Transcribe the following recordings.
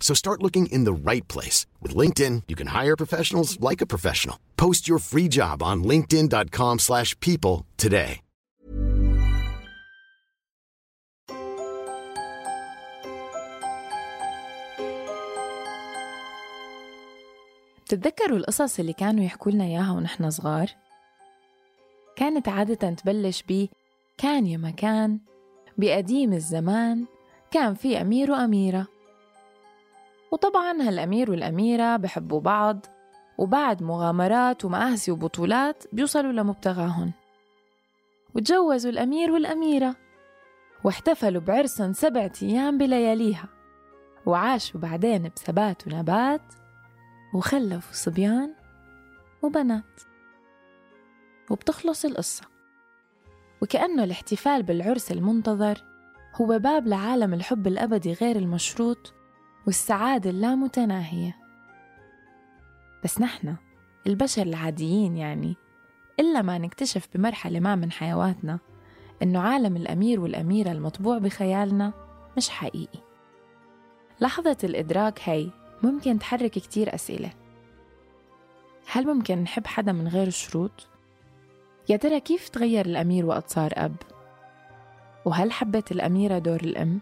So start looking in the right place. With LinkedIn, you can hire professionals like a professional. Post your free job on linkedin.com slash people today. بتتذكروا القصص اللي كانوا يحكوا لنا إياها ونحن صغار؟ كانت عادة تبلش ب كان يا مكان بقديم الزمان كان في أمير وأميرة وطبعا هالأمير والأميرة بحبوا بعض وبعد مغامرات ومآسي وبطولات بيوصلوا لمبتغاهن. وتجوزوا الأمير والأميرة واحتفلوا بعرسهم سبعة أيام بلياليها وعاشوا بعدين بثبات ونبات وخلفوا صبيان وبنات. وبتخلص القصة. وكأنه الاحتفال بالعرس المنتظر هو باب لعالم الحب الأبدي غير المشروط والسعادة اللامتناهية بس نحن البشر العاديين يعني إلا ما نكتشف بمرحلة ما من حيواتنا إنه عالم الأمير والأميرة المطبوع بخيالنا مش حقيقي لحظة الإدراك هي ممكن تحرك كتير أسئلة هل ممكن نحب حدا من غير شروط؟ يا ترى كيف تغير الأمير وقت صار أب؟ وهل حبت الأميرة دور الأم؟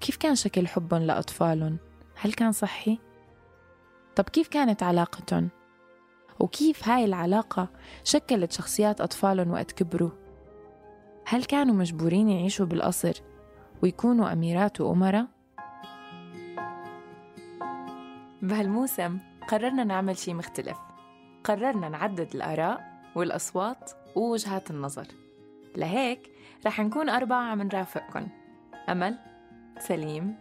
كيف كان شكل حبهم لأطفالهم؟ هل كان صحي؟ طب كيف كانت علاقتهم؟ وكيف هاي العلاقة شكلت شخصيات أطفالهم وقت كبروا؟ هل كانوا مجبورين يعيشوا بالقصر ويكونوا أميرات وأمراء؟ بهالموسم قررنا نعمل شي مختلف قررنا نعدد الآراء والأصوات ووجهات النظر لهيك رح نكون أربعة عم نرافقكن أمل سليم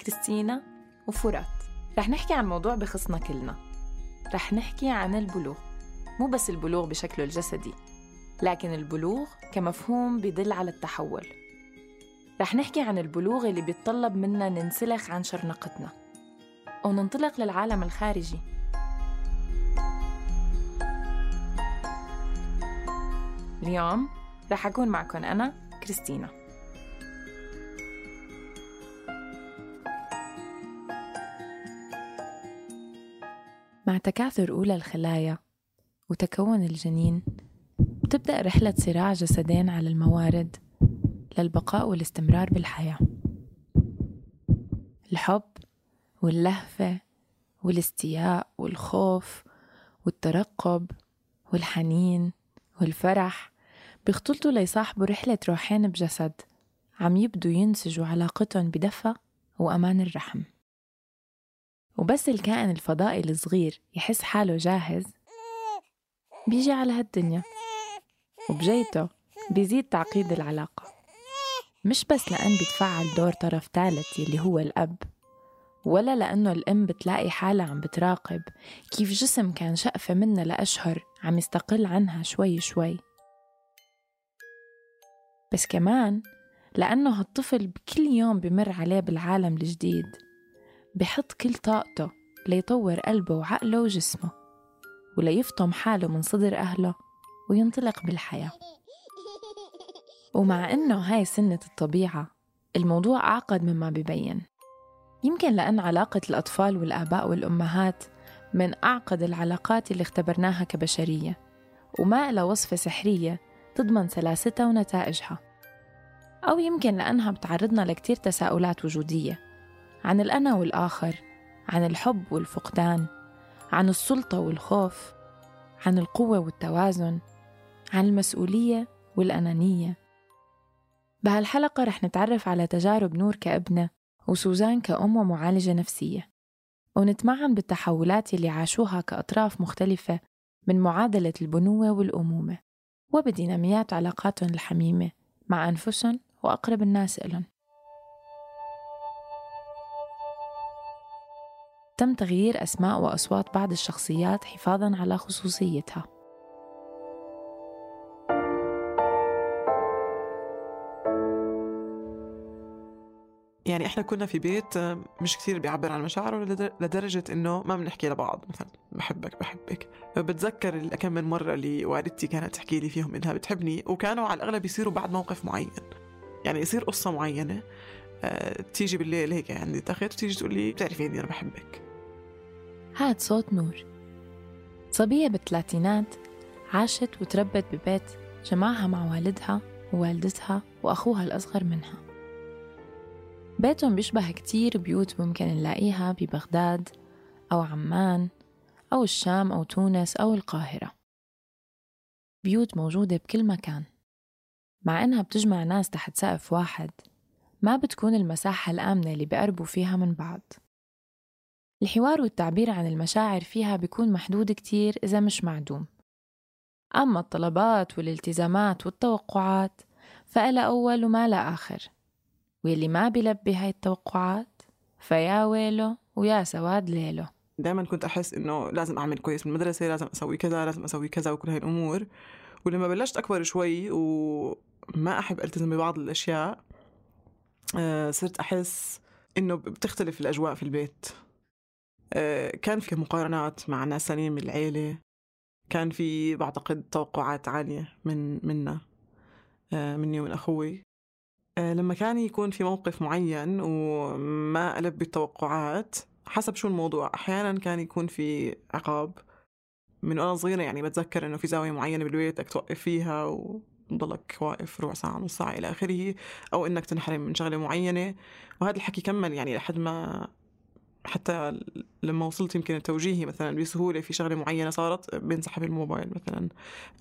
كريستينا وفرات. رح نحكي عن موضوع بخصنا كلنا. رح نحكي عن البلوغ. مو بس البلوغ بشكله الجسدي لكن البلوغ كمفهوم بدل على التحول. رح نحكي عن البلوغ اللي بيتطلب منا ننسلخ عن شرنقتنا وننطلق للعالم الخارجي. اليوم رح أكون معكم أنا كريستينا. مع تكاثر أولى الخلايا وتكون الجنين بتبدأ رحلة صراع جسدين على الموارد للبقاء والاستمرار بالحياة. الحب واللهفة والاستياء والخوف والترقب والحنين والفرح بيختلطوا ليصاحبوا رحلة روحين بجسد عم يبدوا ينسجوا علاقتهم بدفى وأمان الرحم. وبس الكائن الفضائي الصغير يحس حاله جاهز بيجي على هالدنيا. وبجيته بيزيد تعقيد العلاقة. مش بس لأن بيتفعل دور طرف ثالث يلي هو الأب ولا لأنه الأم بتلاقي حالها عم بتراقب كيف جسم كان شقفة منها لأشهر عم يستقل عنها شوي شوي. بس كمان لأنه هالطفل بكل يوم بمر عليه بالعالم الجديد. بحط كل طاقته ليطور قلبه وعقله وجسمه وليفطم حاله من صدر أهله وينطلق بالحياة. ومع إنه هاي سنة الطبيعة الموضوع أعقد مما ببين. يمكن لأن علاقة الأطفال والآباء والأمهات من أعقد العلاقات اللي اختبرناها كبشرية وما إلها وصفة سحرية تضمن سلاستها ونتائجها. أو يمكن لأنها بتعرضنا لكتير تساؤلات وجودية. عن الأنا والآخر عن الحب والفقدان عن السلطة والخوف عن القوة والتوازن عن المسؤولية والأنانية. بهالحلقة رح نتعرف على تجارب نور كابنة وسوزان كأم ومعالجة نفسية. ونتمعن بالتحولات اللي عاشوها كأطراف مختلفة من معادلة البنوة والأمومة. وبديناميات علاقاتهم الحميمة مع أنفسهم وأقرب الناس إلهم. تم تغيير أسماء وأصوات بعض الشخصيات حفاظاً على خصوصيتها. يعني إحنا كنا في بيت مش كثير بيعبر عن مشاعره لدرجة إنه ما بنحكي لبعض. مثلا بحبك بحبك. بتذكر كم من مرة اللي والدتي كانت تحكي لي فيهم إنها بتحبني وكانوا على الأغلب يصيروا بعد موقف معين. يعني يصير قصة معينة آه، تيجي بالليل هيك عندي تخت وتيجي تقول لي بتعرفيني أنا بحبك. هاد صوت نور. صبية بالثلاثينات عاشت وتربت ببيت جمعها مع والدها ووالدتها وأخوها الأصغر منها. بيتهم بيشبه كتير بيوت ممكن نلاقيها ببغداد أو عمان أو الشام أو تونس أو القاهرة. بيوت موجودة بكل مكان. مع إنها بتجمع ناس تحت سقف واحد ما بتكون المساحة الآمنة اللي بقربوا فيها من بعض. الحوار والتعبير عن المشاعر فيها بيكون محدود كتير إذا مش معدوم. أما الطلبات والالتزامات والتوقعات فإلها أول وما لا آخر. واللي ما بيلبي هاي التوقعات فيا ويله ويا سواد ليله. دائما كنت أحس إنه لازم أعمل كويس بالمدرسة لازم أسوي كذا لازم أسوي كذا وكل هاي الأمور. ولما بلشت أكبر شوي وما أحب ألتزم ببعض الأشياء آه، صرت أحس إنه بتختلف الأجواء في البيت. كان في مقارنات مع ناس ثانيين من العيلة. كان في بعتقد توقعات عالية من منا آه، مني ومن أخوي. آه، لما كان يكون في موقف معين وما ألبي التوقعات حسب شو الموضوع أحيانا كان يكون في عقاب. من وأنا صغيرة يعني بتذكر إنه في زاوية معينة بالبيت بدك توقف فيها وتضلك واقف ربع ساعة نص ساعة إلى آخره أو إنك تنحرم من شغلة معينة. وهذا الحكي كمل يعني لحد ما حتى لما وصلت يمكن التوجيهي مثلا بسهولة في شغلة معينة صارت بينسحب الموبايل مثلا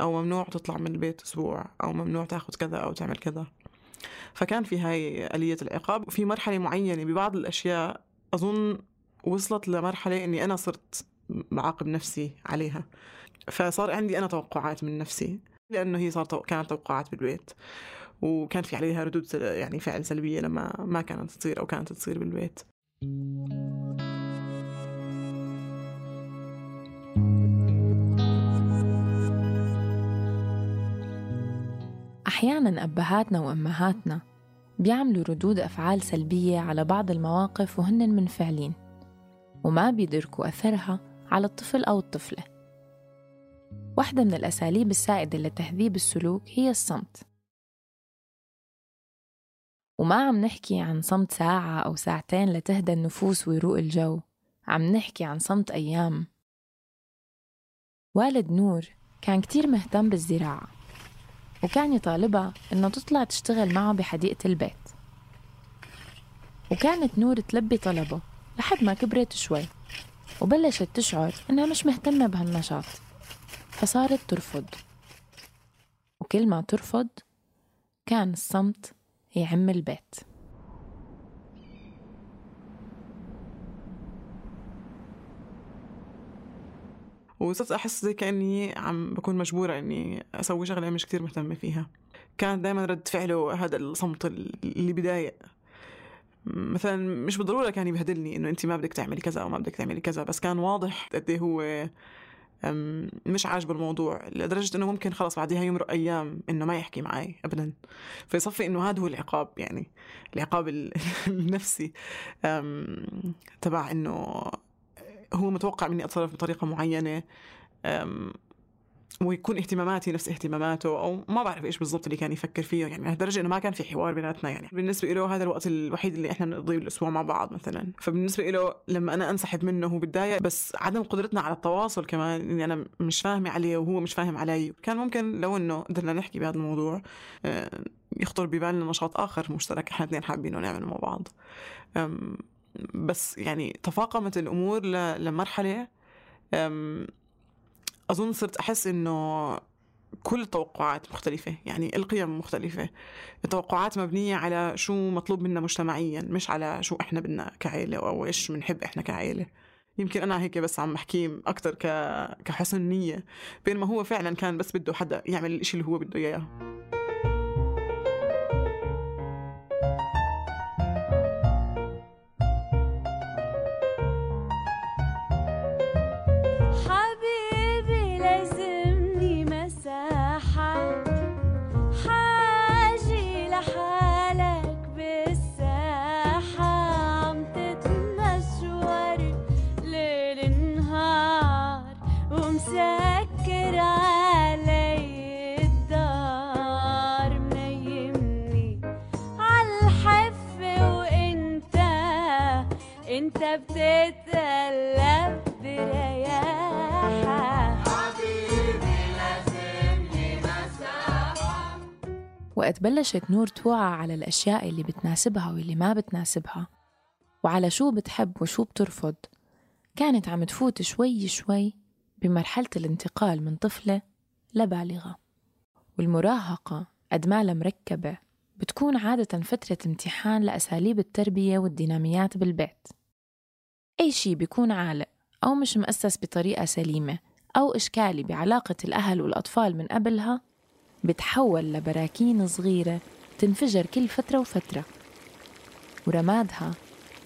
أو ممنوع تطلع من البيت أسبوع أو ممنوع تاخذ كذا أو تعمل كذا. فكان في هاي آلية العقاب. وفي مرحلة معينة ببعض الأشياء أظن وصلت لمرحلة إني أنا صرت بعاقب نفسي عليها. فصار عندي أنا توقعات من نفسي لأنه هي صارت كانت توقعات بالبيت. وكان في عليها ردود يعني فعل سلبية لما ما كانت تصير أو كانت تصير بالبيت. أحيانا أبهاتنا وأمهاتنا بيعملوا ردود أفعال سلبية على بعض المواقف وهن منفعلين وما بيدركوا أثرها على الطفل أو الطفلة. واحدة من الأساليب السائدة لتهذيب السلوك هي الصمت. وما عم نحكي عن صمت ساعة أو ساعتين لتهدى النفوس ويروق الجو عم نحكي عن صمت أيام. والد نور كان كتير مهتم بالزراعة. وكان يطالبها إنه تطلع تشتغل معه بحديقة البيت. وكانت نور تلبي طلبه لحد ما كبرت شوي وبلشت تشعر إنها مش مهتمة بهالنشاط فصارت ترفض. وكل ما ترفض كان الصمت يعم البيت. وصرت أحس زي كأني عم بكون مجبورة إني أسوي شغلة مش كتير مهتمة فيها. كان دائما رد فعله هذا الصمت اللي بضايق. مثلا مش بالضرورة كان يبهدلني إنه أنت ما بدك تعملي كذا أو ما بدك تعملي كذا بس كان واضح قد إيه هو مش عاجبه الموضوع لدرجة إنه ممكن خلص بعديها يمرق أيام إنه ما يحكي معي أبدا. فيصفي إنه هذا هو العقاب يعني العقاب النفسي تبع إنه هو متوقع مني أتصرف بطريقة معينة ويكون اهتماماتي نفس اهتماماته أو ما بعرف إيش بالضبط اللي كان يفكر فيه يعني لهالدرجة إنه ما كان في حوار بيناتنا يعني. بالنسبة له هذا الوقت الوحيد اللي إحنا بنقضيه الأسبوع مع بعض مثلا. فبالنسبة له لما أنا أنسحب منه هو بتضايق بس عدم قدرتنا على التواصل كمان إني أنا مش فاهمة عليه وهو مش فاهم علي. كان ممكن لو إنه قدرنا نحكي بهذا الموضوع يخطر ببالنا نشاط آخر مشترك إحنا اثنين حابينه نعمله مع بعض. بس يعني تفاقمت الأمور لمرحلة أظن صرت أحس إنه كل التوقعات مختلفة يعني القيم مختلفة. التوقعات مبنية على شو مطلوب منا مجتمعيا مش على شو إحنا بدنا كعائلة أو إيش بنحب إحنا كعائلة يمكن أنا هيك بس عم بحكيه أكتر ك... كحسن نية بينما هو فعلا كان بس بده حدا يعمل الإشي اللي هو بده بتتقلب برياحة حبيبي لازمني مساحة وقت بلشت نور توعى على الأشياء اللي بتناسبها واللي ما بتناسبها وعلى شو بتحب وشو بترفض. كانت عم تفوت شوي شوي بمرحلة الانتقال من طفلة لبالغة. والمراهقة قد ما مركبة بتكون عادة فترة امتحان لأساليب التربية والديناميات بالبيت. أي شيء بيكون عالق أو مش مؤسس بطريقة سليمة أو إشكالي بعلاقة الأهل والأطفال من قبلها بتحول لبراكين صغيرة تنفجر كل فترة وفترة. ورمادها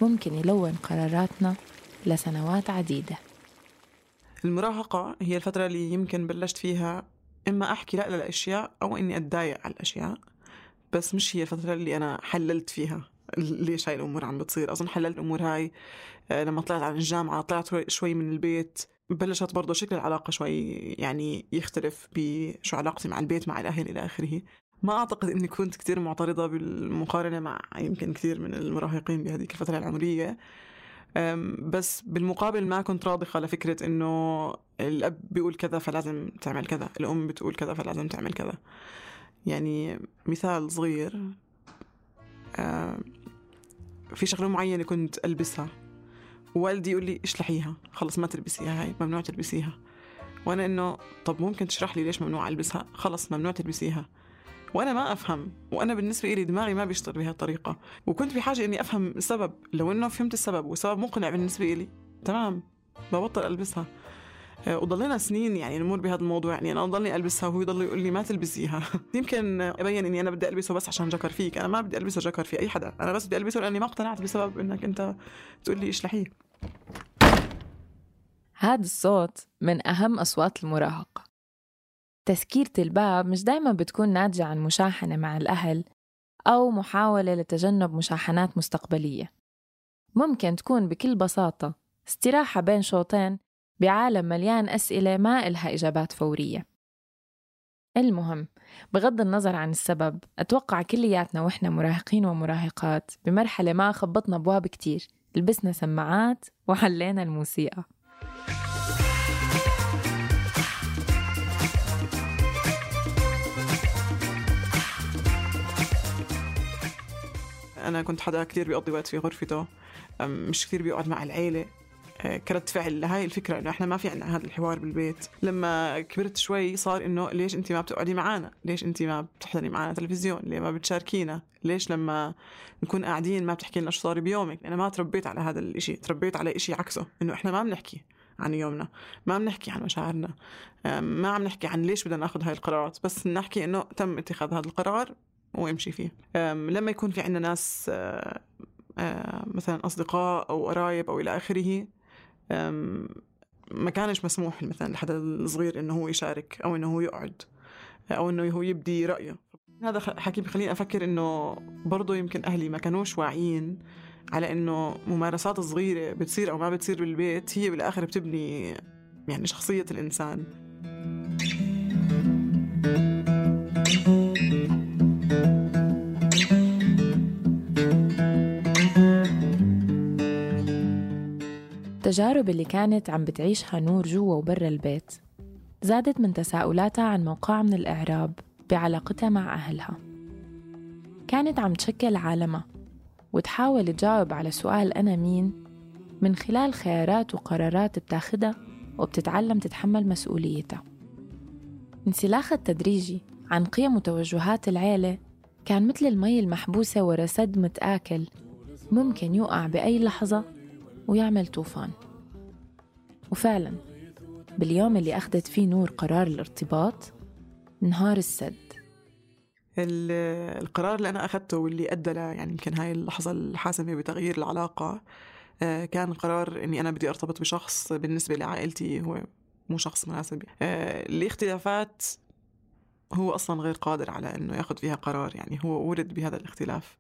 ممكن يلون قراراتنا لسنوات عديدة. المراهقة هي الفترة اللي يمكن بلشت فيها إما أحكي لا للأشياء أو إني أتضايق على الأشياء بس مش هي الفترة اللي أنا حللت فيها. ليش هاي الأمور عم بتصير؟ أظن حللت الأمور هاي آه، لما طلعت على الجامعة طلعت شوي من البيت بلشت برضه شكل العلاقة شوي يعني يختلف بشو علاقتي مع البيت مع الأهل إلى آخره. ما أعتقد إني كنت كتير معترضة بالمقارنة مع يمكن كثير من المراهقين بهذيك الفترة العمرية. بس بالمقابل ما كنت راضخة لفكرة إنه الأب بيقول كذا فلازم تعمل كذا الأم بتقول كذا فلازم تعمل كذا. يعني مثال صغير. في شغلة معينة كنت ألبسها. ووالدي يقول لي اشلحيها. خلص ما تلبسيها هاي ممنوع تلبسيها. وأنا إنه طب ممكن تشرح لي ليش ممنوع ألبسها؟ خلص ممنوع تلبسيها. وأنا ما أفهم. وأنا بالنسبة لي دماغي ما بيشتغل بهالطريقة. وكنت بحاجة إني أفهم السبب. لو إنه فهمت السبب والسبب مقنع بالنسبة لي تمام. ببطل ألبسها. وضلينا سنين يعني نمر بهذا الموضوع. يعني أنا ضلني ألبسها وهو يضل يقول لي ما تلبسيها. يمكن ابين إني أنا بدي ألبسه بس عشان جكر فيك. أنا ما بدي ألبسه جكر في أي حدا. أنا بس بدي ألبسه لأني ما اقتنعت بسبب إنك أنت تقول لي اشلحيه هذا الصوت من أهم أصوات المراهقة. تسكيرة الباب مش دايما بتكون ناتجة عن مشاحنة مع الأهل أو محاولة لتجنب مشاحنات مستقبلية. ممكن تكون بكل بساطة استراحة بين شوطين بعالم مليان أسئلة ما إلها إجابات فورية. المهم بغض النظر عن السبب أتوقع كلياتنا وإحنا مراهقين ومراهقات بمرحلة ما خبطنا أبواب كتير. لبسنا سماعات وحلينا الموسيقى. أنا كنت حدا كتير بيقضي وقت في غرفته مش كتير بيقعد مع العيلة. كرد فعل. لهي الفكرة إنه إحنا ما في عنا هذا الحوار بالبيت. لما كبرت شوي صار إنه ليش أنت ما بتقعدي معنا ليش أنت ما بتحضري معنا تلفزيون؟ ليه ما بتشاركينا؟ ليش لما نكون قاعدين ما بتحكي لنا شو صار بيومك؟ أنا ما تربيت على هذا الإشي تربيت على إشي عكسه إنه إحنا ما بنحكي عن يومنا ما بنحكي عن مشاعرنا ما عم نحكي عن ليش بدنا ناخذ هاي القرارات بس نحكي إنه تم اتخاذ هذا القرار وامشي فيه. لما يكون في عندنا ناس مثلا أصدقاء أو قرايب أو إلى آخره ما كانش مسموح مثلا لحدا الصغير إنه هو يشارك أو إنه هو يقعد أو إنه هو يبدي رأيه. هذا حكي بخليني أفكر إنه برضه يمكن أهلي ما كانوش واعيين على إنه ممارسات صغيرة بتصير أو ما بتصير بالبيت هي بالآخر بتبني يعني شخصية الإنسان. التجارب اللي كانت عم بتعيشها نور جوا وبرا البيت زادت من تساؤلاتها عن موقعها من الإعراب بعلاقتها مع أهلها. كانت عم تشكل عالمها وتحاول تجاوب على سؤال أنا مين من خلال خيارات وقرارات بتاخدها وبتتعلم تتحمل مسؤوليتها. انسلاخها التدريجي عن قيم وتوجهات العيلة كان مثل المي المحبوسة ورا سد متآكل ممكن يوقع بأي لحظة ويعمل طوفان. وفعلا باليوم اللي أخذت فيه نور قرار الارتباط انهار السد. القرار اللي أنا أخذته واللي أدى يعني يمكن هاي اللحظة الحاسمة بتغيير العلاقة آه، كان قرار إني أنا بدي أرتبط بشخص بالنسبة لعائلتي هو مو شخص مناسب. آه، الاختلافات هو أصلا غير قادر على إنه ياخذ فيها قرار يعني هو ولد بهذا الاختلاف.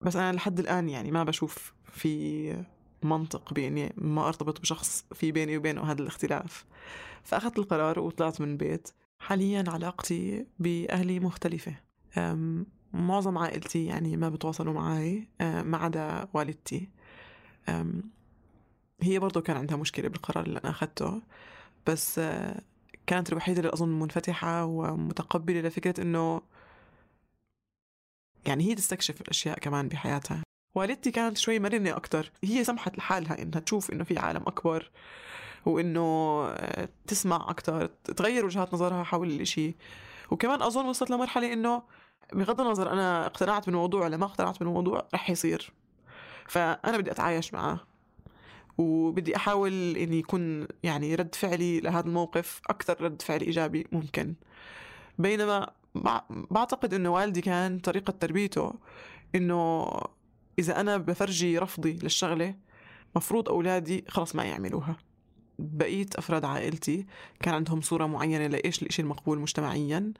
بس أنا لحد الآن يعني ما بشوف في منطق بإني ما أرتبط بشخص في بيني وبينه هذا الاختلاف. فأخذت القرار وطلعت من البيت. حاليا علاقتي بأهلي مختلفة. معظم عائلتي يعني ما بتواصلوا معي ما عدا والدتي. هي برضو كان عندها مشكلة بالقرار اللي أنا أخذته. بس كانت الوحيدة اللي أظن منفتحة ومتقبلة لفكرة إنه يعني هي تستكشف الأشياء كمان بحياتها. والدتي كانت شوي مرنة أكتر. هي سمحت لحالها إنها تشوف إنه في عالم أكبر وإنه آه، تسمع أكتر تغير وجهات نظرها حول الإشي. وكمان أظن وصلت لمرحلة إنه بغض النظر أنا اقتنعت بالموضوع ولا ما اقتنعت بالموضوع رح يصير. فأنا بدي أتعايش معاه. وبدي أحاول إني يكون يعني رد فعلي لهذا الموقف أكثر رد فعل إيجابي ممكن. بينما بعتقد إنه والدي كان طريقة تربيته إنه إذا أنا بفرجي رفضي للشغلة مفروض أولادي خلص ما يعملوها. بقية أفراد عائلتي كان عندهم صورة معينة لإيش الإشي المقبول مجتمعيا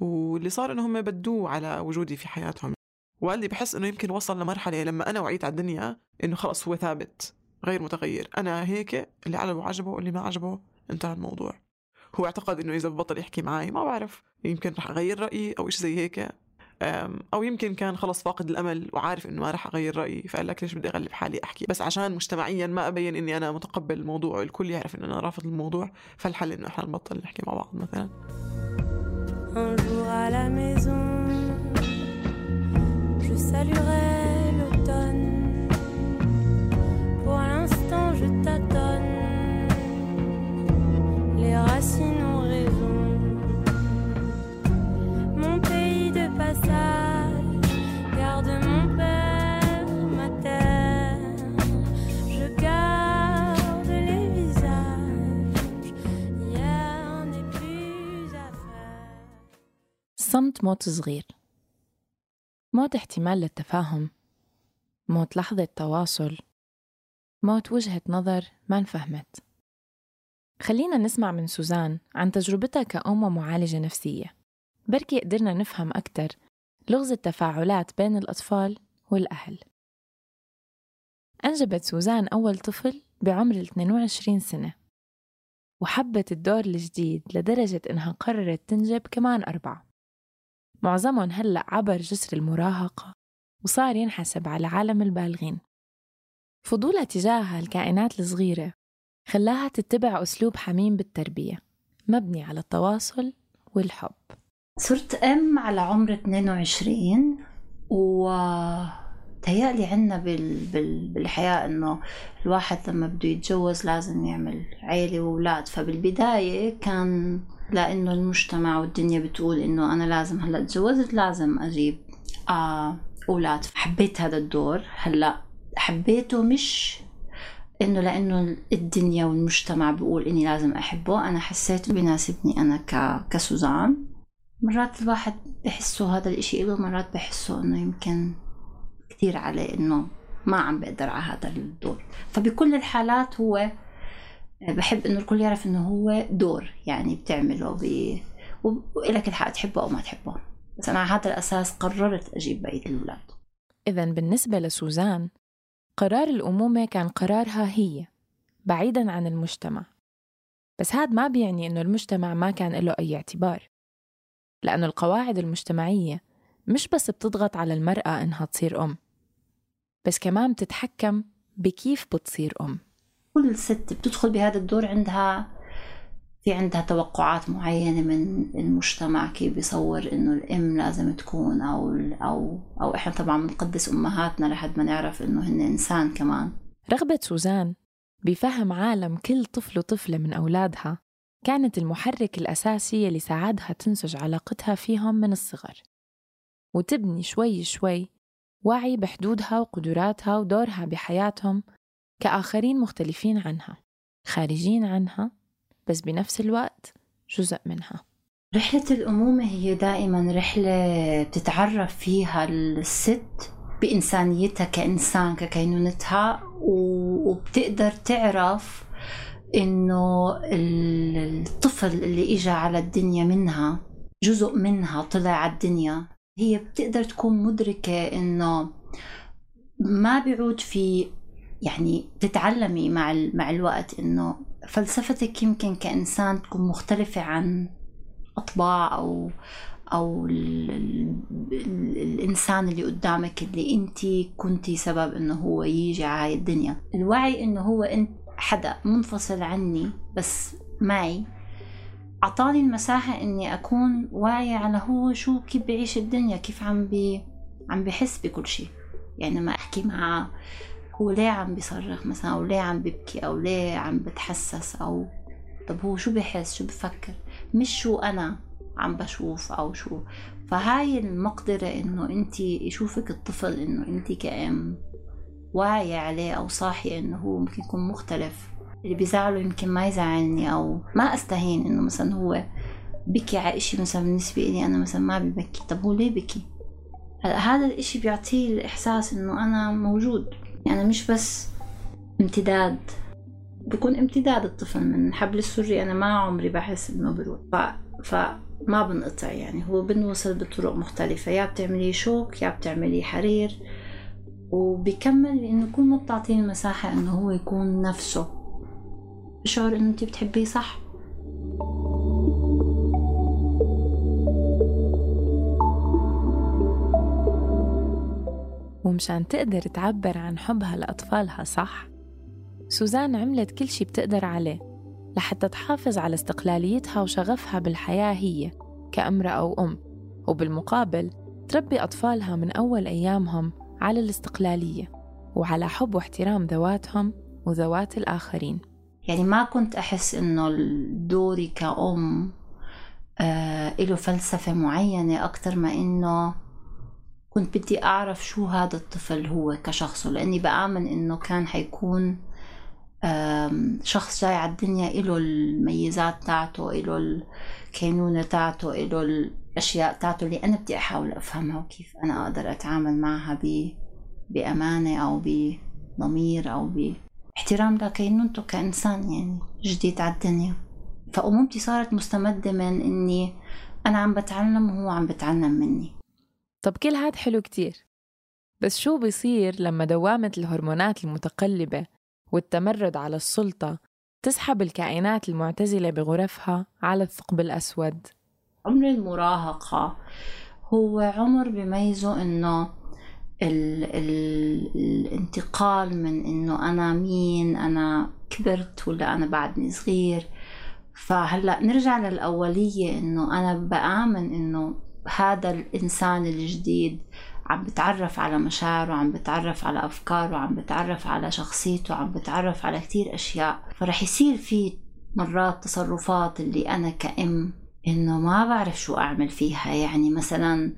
واللي صار إنهم بدوه على وجودي في حياتهم. والدي بحس إنه يمكن وصل لمرحلة لما أنا وعيت على الدنيا إنه خلص هو ثابت غير متغير. أنا هيك اللي عجبه عجبه واللي ما عجبه انتهى الموضوع. هو اعتقد إنه إذا ببطل يحكي معي ما بعرف يمكن رح أغير رأيي أو إشي زي هيك. أو يمكن كان خلص فاقد الأمل وعارف إنه ما راح أغير رأيي فقال لك ليش بدي أغلب حالي؟ أحكي بس عشان مجتمعيا ما أبين إني أنا متقبل الموضوع والكل يعرف إنه أنا رافض الموضوع فالحل إنه إحنا نبطل نحكي مع بعض مثلا. À la maison, je saluerai موت صغير. موت احتمال للتفاهم. موت لحظة تواصل. موت وجهة نظر ما انفهمت. خلينا نسمع من سوزان عن تجربتها كأم ومعالجة نفسية. بركي قدرنا نفهم أكتر لغز التفاعلات بين الأطفال والأهل. أنجبت سوزان أول طفل بعمر 22 سنة. وحبت الدور الجديد لدرجة إنها قررت تنجب كمان أربعة. معظمهم هلأ عبر جسر المراهقة وصار ينحسب على عالم البالغين. فضولها تجاه الكائنات الصغيرة خلاها تتبع أسلوب حميم بالتربية مبني على التواصل والحب. صرت أم على عمر 22 و تهيألي عنا بال... بال... بالحياة إنه الواحد لما بده يتجوز لازم يعمل عيلة وأولاد. فبالبداية كان لأنه المجتمع والدنيا بتقول إنه أنا لازم هلأ تجوزت لازم أجيب آه أولاد. حبيت هذا الدور. هلأ حبيته مش إنه لأنه الدنيا والمجتمع بيقول إني لازم أحبه. أنا حسيت بيناسبني أنا ك... كسوزان. مرات الواحد بحسه هذا الإشي له مرات بحسه إنه يمكن كثير عليه إنه ما عم بقدر على هذا الدور. فبكل الحالات هو بحب إنه الكل يعرف إنه هو دور يعني بتعمله ب... وإلك الحق تحبه أو ما تحبه. بس أنا على هذا الأساس قررت أجيب بقيه الأولاد. إذا بالنسبة لسوزان قرار الأمومة كان قرارها هي بعيداً عن المجتمع. بس هاد ما بيعني إنه المجتمع ما كان له أي اعتبار. لأنه القواعد المجتمعية مش بس بتضغط على المرأة إنها تصير أم بس كمان بتتحكم بكيف بتصير أم. كل ست بتدخل بهذا الدور عندها في عندها توقعات معينة من المجتمع كيف بيصور إنه الأم لازم تكون أو أو أو إحنا طبعا بنقدس أمهاتنا لحد ما نعرف إنه هن إنسان كمان. رغبة سوزان بفهم عالم كل طفل وطفلة من أولادها كانت المحرك الأساسي اللي ساعدها تنسج علاقتها فيهم من الصغر. وتبني شوي شوي وعي بحدودها وقدراتها ودورها بحياتهم كآخرين مختلفين عنها خارجين عنها بس بنفس الوقت جزء منها. رحلة الأمومة هي دائما رحلة بتتعرف فيها الست بإنسانيتها كإنسان ككينونتها وبتقدر تعرف إنه الطفل اللي إجا على الدنيا منها جزء منها طلع على الدنيا هي بتقدر تكون مدركة إنه ما بيعود في يعني تتعلمي مع مع الوقت إنه فلسفتك يمكن كإنسان تكون مختلفة عن أطباع أو أو ال ال الإنسان اللي قدامك اللي أنت كنتي سبب إنه هو يجي على هاي الدنيا. الوعي إنه هو أنت حدا منفصل عني بس معي. أعطاني المساحة إني أكون واعية على هو شو كيف بعيش الدنيا كيف عم بي عم بحس بكل شيء. يعني لما أحكي معه هو ليه عم بيصرخ مثلا أو ليه عم ببكي أو ليه عم بتحسس أو طب هو شو بحس؟ شو بفكر؟ مش شو أنا عم بشوف أو شو. فهاي المقدرة إنه أنت يشوفك الطفل إنه أنت كأم واعية عليه أو صاحية إنه هو ممكن يكون مختلف. اللي بيزعله يمكن ما يزعلني أو ما أستهين إنه مثلا هو بكي على إشي مثلا بالنسبة لي أنا مثلا ما ببكي. طب هو ليه بكي؟ هذا الإشي بيعطيه الإحساس إنه أنا موجود؟ يعني مش بس امتداد. بكون امتداد الطفل من حبل السري أنا ما عمري بحس إنه بروح. ف... فما بنقطع يعني. هو بنوصل بطرق مختلفة. يا بتعملي شوك يا بتعملي حرير. وبكمل بإنه كل ما بتعطيه المساحة إنه هو يكون نفسه. بشعر إنه أنت بتحبيه صح. ومشان تقدر تعبر عن حبها لأطفالها صح؟ سوزان عملت كل شي بتقدر عليه لحتى تحافظ على استقلاليتها وشغفها بالحياة هي كأمرأة أو أم. وبالمقابل تربي أطفالها من أول أيامهم على الاستقلالية وعلى حب واحترام ذواتهم وذوات الآخرين. يعني ما كنت أحس إنه دوري كأم آه له فلسفة معينة أكتر ما إنه كنت بدي أعرف شو هذا الطفل هو كشخصه لأني بآمن إنه كان حيكون شخص جاي على الدنيا إله الميزات تاعته إله الكينونة تاعته إله الأشياء تاعته اللي أنا بدي أحاول أفهمها وكيف أنا أقدر أتعامل معها ب... بأمانة أو بضمير أو باحترام لكينونته كإنسان يعني جديد على الدنيا. فأمومتي صارت مستمدة من إني أنا عم بتعلم وهو عم بتعلم مني. طب كل هاد حلو كتير. بس شو بيصير لما دوامة الهرمونات المتقلبة والتمرد على السلطة تسحب الكائنات المعتزلة بغرفها على الثقب الأسود؟ عمر المراهقة هو عمر بيميزه إنه ال ال الانتقال من إنه أنا مين أنا كبرت ولا أنا بعدني صغير. فهلأ نرجع للأولية إنه أنا بآمن إنه هذا الإنسان الجديد عم بتعرف على مشاعره عم بتعرف على أفكاره عم بتعرف على شخصيته عم بتعرف على كتير أشياء. فرح يصير في مرات تصرفات اللي أنا كأم إنه ما بعرف شو أعمل فيها. يعني مثلا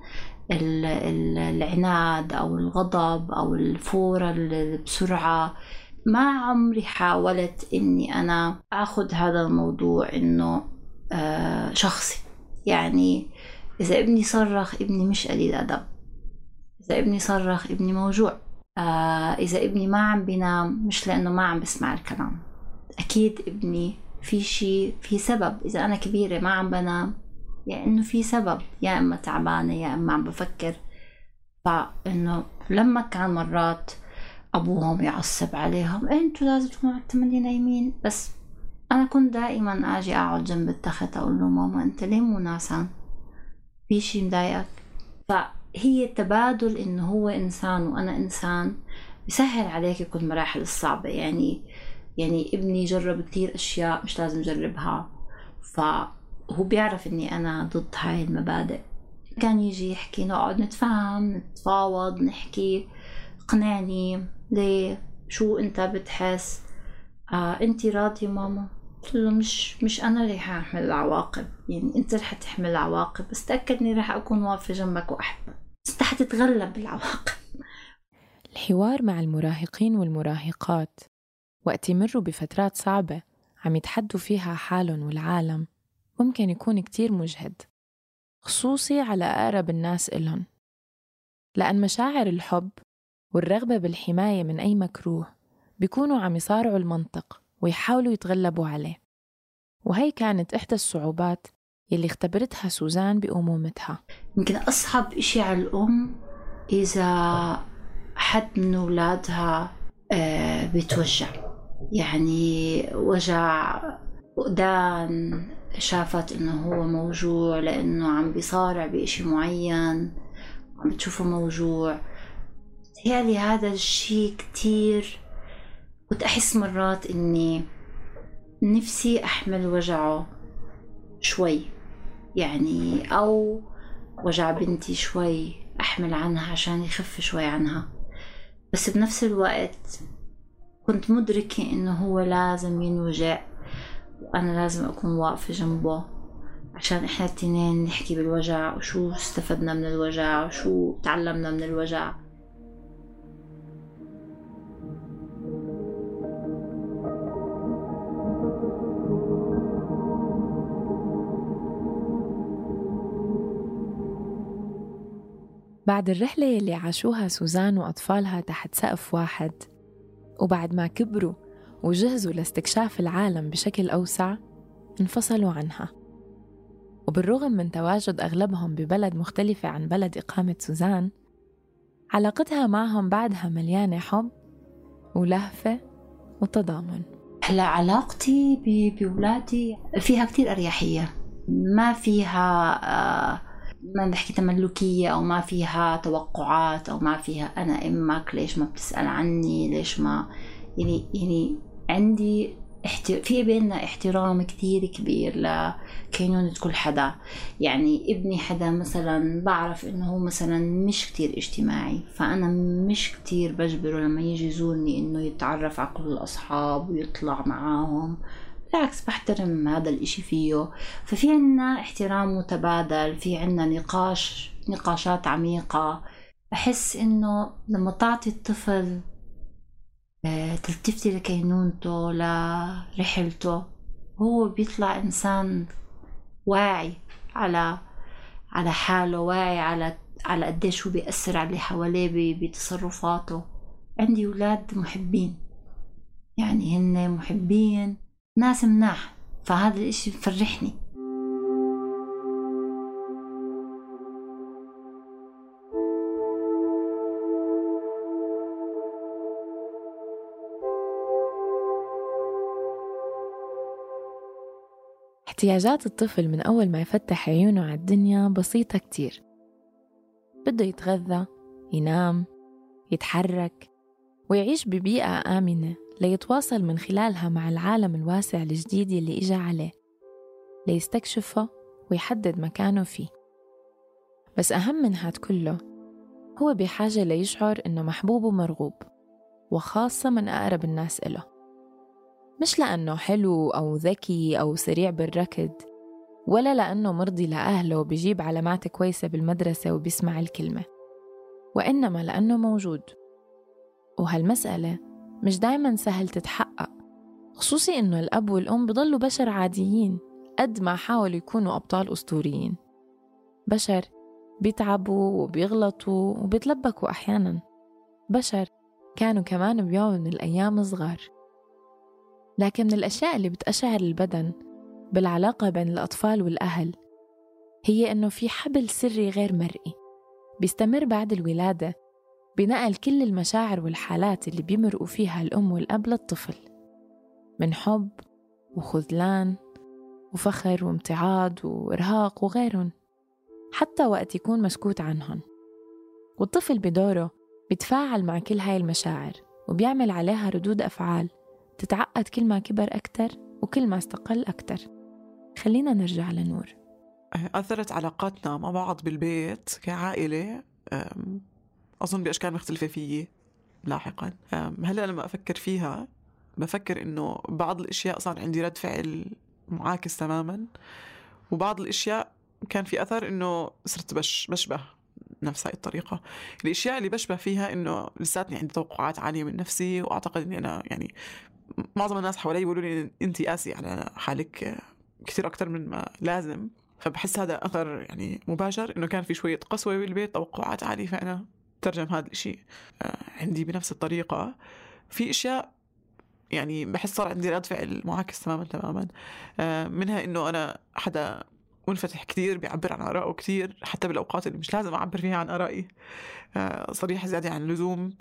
العناد أو الغضب أو الفورة بسرعة. ما عمري حاولت إني أنا أخذ هذا الموضوع إنه آه شخصي. يعني إذا ابني صرخ ابني مش قليل أدب. إذا ابني صرخ ابني موجوع. آه إذا ابني ما عم بينام مش لأنه ما عم بسمع الكلام. أكيد ابني في شيء في سبب. إذا أنا كبيرة ما عم بنام يعني إنه في سبب. يا إما تعبانة يا إما عم بفكر. فإنه لما كان مرات أبوهم يعصب عليهم أنتوا لازم تكونوا على التمنية نايمين. بس أنا كنت دائما أجي أقعد جنب التخت أقول له ماما أنت ليه مو ناسان؟ في شي مضايقك. فهي التبادل إنه هو إنسان وأنا إنسان بسهل عليك كل المراحل الصعبة. يعني يعني ابني جرب كتير أشياء مش لازم جربها. فهو بيعرف إني أنا ضد هاي المبادئ. كان يجي يحكي نقعد نتفاهم نتفاوض نحكي اقنعني ليه؟ شو أنت بتحس؟ آه انت راضية ماما؟ قلت له مش مش أنا اللي حاحمل العواقب يعني أنت رح تحمل العواقب بس تأكد إني رح أكون واقفة جنبك وأحبك. بس حتتغلب بالعواقب. الحوار مع المراهقين والمراهقات. وقت يمروا بفترات صعبة عم يتحدوا فيها حالهم والعالم ممكن يكون كتير مجهد خصوصي على أقرب الناس إلهم. لأن مشاعر الحب والرغبة بالحماية من أي مكروه بيكونوا عم يصارعوا المنطق. ويحاولوا يتغلبوا عليه. وهي كانت إحدى الصعوبات يلي اختبرتها سوزان بأمومتها. يمكن أصعب إشي على الأم إذا حد من أولادها آه، بيتوجع. يعني وجع فقدان شافت إنه هو موجوع لأنه عم بيصارع بإشي معين عم بتشوفه موجوع. تهيألي هذا الشيء كتير كنت أحس مرات إني نفسي أحمل وجعه شوي. يعني أو وجع بنتي شوي أحمل عنها عشان يخف شوي عنها. بس بنفس الوقت كنت مدركة إنه هو لازم ينوجع وأنا لازم أكون واقفة جنبه عشان إحنا التنين نحكي بالوجع وشو استفدنا من الوجع وشو تعلمنا من الوجع. بعد الرحلة يلي عاشوها سوزان وأطفالها تحت سقف واحد. وبعد ما كبروا وجهزوا لاستكشاف العالم بشكل أوسع انفصلوا عنها. وبالرغم من تواجد أغلبهم ببلد مختلفة عن بلد إقامة سوزان علاقتها معهم بعدها مليانة حب ولهفة وتضامن. هلا علاقتي بولادي فيها كتير أريحية. ما فيها آه ما بحكي تملكية أو ما فيها توقعات أو ما فيها أنا أمك ليش ما بتسأل عني ليش ما يعني يعني عندي احتر... في بيننا احترام كتير كبير لكينونة كل حدا. يعني ابني حدا مثلا بعرف إنه هو مثلا مش كتير اجتماعي فأنا مش كتير بجبره لما يجي يزورني إنه يتعرف على كل الأصحاب ويطلع معاهم. بالعكس بحترم هذا الإشي فيه. ففي عنا احترام متبادل في عنا نقاش نقاشات عميقة. بحس إنه لما تعطي الطفل آه، تلتفتي لكينونته لرحلته هو بيطلع إنسان واعي على على حاله واعي على على قديش هو بيأثر على اللي حواليه بتصرفاته. عندي أولاد محبين. يعني هن محبين ناس مناح فهذا الإشي بفرحني احتياجات الطفل من أول ما يفتح عيونه على الدنيا بسيطة كتير. بده يتغذى ينام يتحرك ويعيش ببيئة آمنة. ليتواصل من خلالها مع العالم الواسع الجديد اللي إجا عليه ليستكشفه ويحدد مكانه فيه. بس أهم من هاد كله هو بحاجة ليشعر إنه محبوب ومرغوب وخاصة من أقرب الناس إله. مش لأنه حلو أو ذكي أو سريع بالركض ولا لأنه مرضي لأهله وبيجيب علامات كويسة بالمدرسة وبيسمع الكلمة وإنما لأنه موجود. وهالمسألة مش دايما سهل تتحقق خصوصي إنه الأب والأم بضلوا بشر عاديين قد ما حاولوا يكونوا أبطال أسطوريين. بشر بيتعبوا وبيغلطوا وبيتلبكوا أحيانا. بشر كانوا كمان بيوم من الأيام صغار. لكن من الأشياء اللي بتأشعر البدن بالعلاقة بين الأطفال والأهل هي إنه في حبل سري غير مرئي بيستمر بعد الولادة بنقل كل المشاعر والحالات اللي بيمرقوا فيها الأم والأب للطفل. من حب وخذلان وفخر وامتعاض وإرهاق وغيرهم حتى وقت يكون مسكوت عنهم. والطفل بدوره بيتفاعل مع كل هاي المشاعر وبيعمل عليها ردود أفعال تتعقد كل ما كبر أكتر وكل ما استقل أكتر. خلينا نرجع لنور. أثرت علاقاتنا مع بعض بالبيت كعائلة أظن بأشكال مختلفة فيي لاحقا. هلأ لما أفكر فيها بفكر إنه بعض الأشياء صار عندي رد فعل معاكس تماما وبعض الأشياء كان في أثر إنه صرت بش بشبه نفس هاي الطريقة. الأشياء اللي بشبه فيها إنه لساتني عندي توقعات عالية من نفسي وأعتقد إني أنا يعني معظم الناس حوالي يقولوا لي أنت قاسي على حالك كثير أكثر من ما لازم. فبحس هذا أثر يعني مباشر إنه كان في شوية قسوة بالبيت توقعات عالية فأنا ترجم هذا الشيء آه، عندي بنفس الطريقة. في أشياء يعني بحس صار عندي رد فعل معاكس تماما تماما. آه، منها إنه أنا حدا منفتح كثير بيعبر عن آرائه كثير حتى بالأوقات اللي مش لازم أعبر فيها عن آرائي. آه، صريح زيادة عن اللزوم.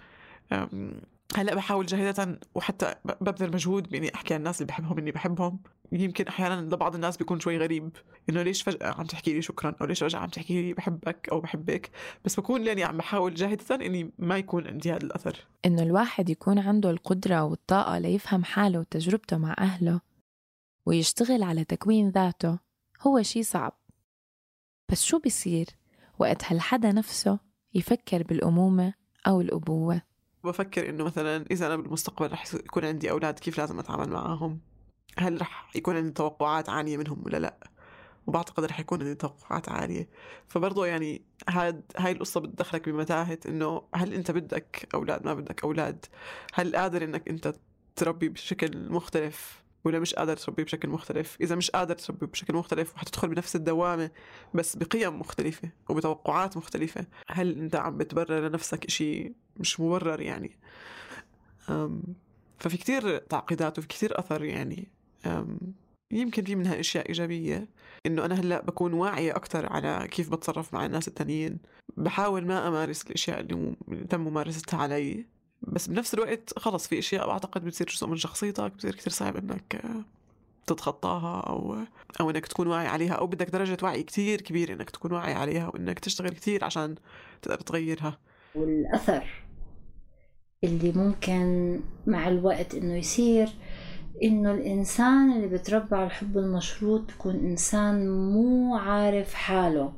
هلأ بحاول جاهدة وحتى ببذل مجهود بإني أحكي عن الناس اللي بحبهم إني بحبهم. يمكن أحيانا لبعض الناس بيكون شوي غريب إنه ليش فجأة عم تحكي لي شكرا أو ليش فجأة عم تحكي لي بحبك أو بحبك؟ بس بكون لاني عم بحاول جاهدة إني ما يكون عندي هذا الأثر. إنه الواحد يكون عنده القدرة والطاقة ليفهم حاله وتجربته مع أهله ويشتغل على تكوين ذاته هو شي صعب. بس شو بيصير وقت هالحدا نفسه يفكر بالأمومة أو الأبوة؟ بفكر إنه مثلا إذا أنا بالمستقبل رح يكون عندي أولاد كيف لازم أتعامل معاهم؟ هل رح يكون عندي توقعات عالية منهم ولا لأ؟ وبعتقد رح يكون عندي توقعات عالية. فبرضه يعني هاد هاي القصة بتدخلك بمتاهة إنه هل أنت بدك أولاد ما بدك أولاد؟ هل قادر إنك أنت تربي بشكل مختلف ولا مش قادر تربيه بشكل مختلف؟ إذا مش قادر تربيه بشكل مختلف وحتدخل بنفس الدوامة بس بقيم مختلفة وبتوقعات مختلفة. هل أنت عم بتبرر لنفسك إشي مش مبرر يعني؟ ففي كتير تعقيدات وفي كتير أثر يعني يمكن في منها أشياء إيجابية إنه أنا هلأ بكون واعية أكتر على كيف بتصرف مع الناس التانيين. بحاول ما أمارس الأشياء اللي تم ممارستها علي بس بنفس الوقت خلص في أشياء بعتقد بتصير جزء من شخصيتك بصير كثير صعب إنك تتخطاها أو أو إنك تكون واعي عليها أو بدك درجة وعي كثير كبيرة إنك تكون واعي عليها وإنك تشتغل كثير عشان تقدر تغيرها. والأثر اللي ممكن مع الوقت إنه يصير إنه الإنسان اللي بتربى على الحب المشروط بيكون إنسان مو عارف حاله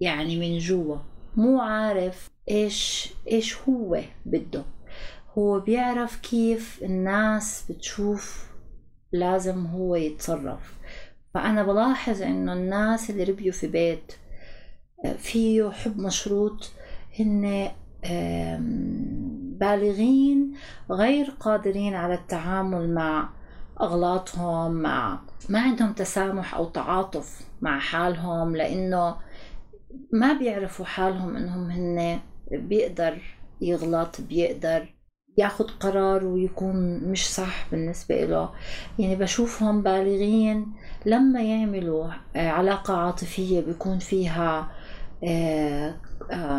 يعني من جوا مو عارف إيش إيش هو بده. هو بيعرف كيف الناس بتشوف لازم هو يتصرف. فأنا بلاحظ إنه الناس اللي ربيوا في بيت فيه حب مشروط هن بالغين غير قادرين على التعامل مع أغلاطهم مع ما عندهم تسامح أو تعاطف مع حالهم لأنه ما بيعرفوا حالهم إنهم هن بيقدر يغلط بيقدر ياخد قرار ويكون مش صح بالنسبة له. يعني بشوفهم بالغين لما يعملوا آه، علاقة عاطفية بيكون فيها آه،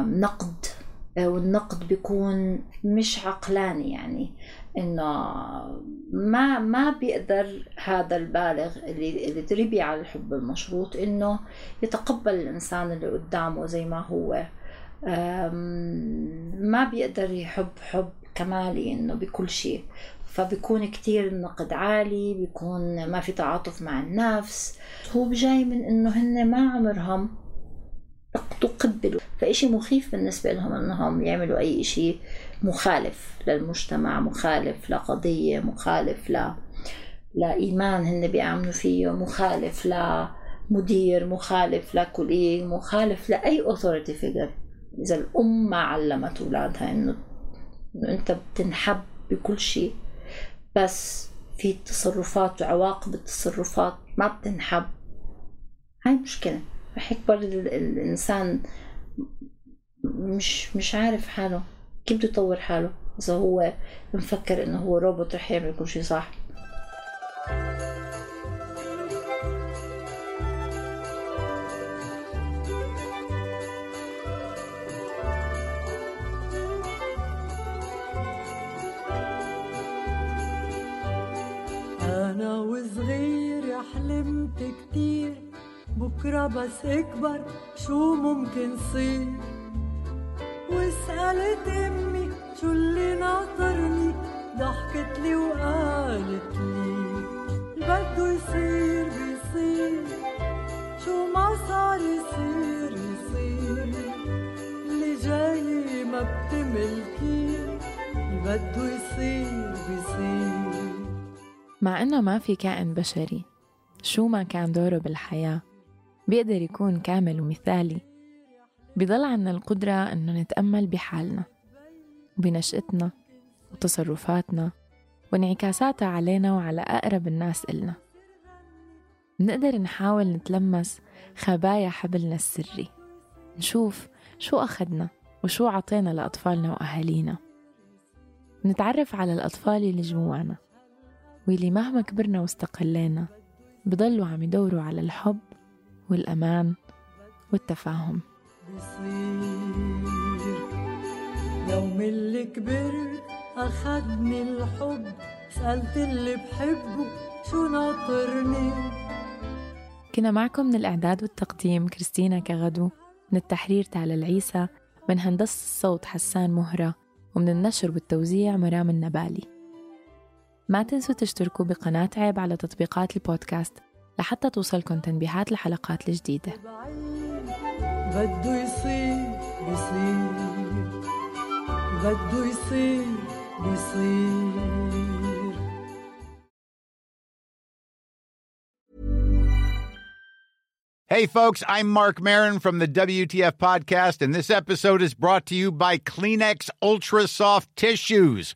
نقد آه، والنقد بيكون مش عقلاني يعني. إنه ما ما بيقدر هذا البالغ اللي اللي تربي على الحب المشروط إنه يتقبل الإنسان اللي قدامه زي ما هو. ما بيقدر يحب حب كمالي إنه بكل شيء. فبيكون كتير النقد عالي بيكون ما في تعاطف مع النفس. هو جاي من إنه هن ما عمرهم تقبلوا فإشي مخيف بالنسبة لهم إنهم يعملوا أي إشي مخالف للمجتمع مخالف لقضية مخالف ل لإيمان هن بيآمنوا فيه مخالف لمدير مخالف لكوليج مخالف لأي authority figure. إذا الأم ما علمت أولادها إنه إنه أنت بتنحب بكل شيء بس في تصرفات وعواقب التصرفات ما بتنحب. هاي مشكلة. رح يكبر الإنسان مش مش عارف حاله. كيف بده يطور حاله؟ إذا هو مفكر إنه هو روبوت رح يعمل كل شيء صح. أنا وصغير حلمت كتير. بكرة بس أكبر شو ممكن صير وسألت أمي شو اللي ناطرني؟ ضحكت لي وقالت لي بده يصير بيصير شو ما صار يصير يصير اللي جاي ما بتملكي بده يصير بيصير. مع إنه ما في كائن بشري شو ما كان دوره بالحياة؟ بيقدر يكون كامل ومثالي. بيضل عنا القدرة إنه نتأمل بحالنا وبنشأتنا وتصرفاتنا وانعكاساتها علينا وعلى أقرب الناس إلنا. بنقدر نحاول نتلمس خبايا حبلنا السري نشوف شو أخدنا وشو عطينا لأطفالنا وأهالينا. نتعرف على الأطفال اللي جوانا واللي مهما كبرنا واستقلينا بضلوا عم يدوروا على الحب والأمان والتفاهم. بصير يوم اللي كبرت أخدني الحب سألت اللي بحبه شو ناطرني. كنا معكم من الإعداد والتقديم كريستينا كغدو من التحرير تالا العيسى من هندسة الصوت حسان مهرة ومن النشر والتوزيع مرام النبالي. ما تنسوا تشتركوا بقناة عيب على تطبيقات البودكاست. لحتى توصلكم تنبيهات الحلقات الجديدة بده يصير بيصير بده يصير بيصير Hey, folks, I'm Mark Marin from the WTF Podcast, and this episode is brought to you by Kleenex Ultra Soft Tissues,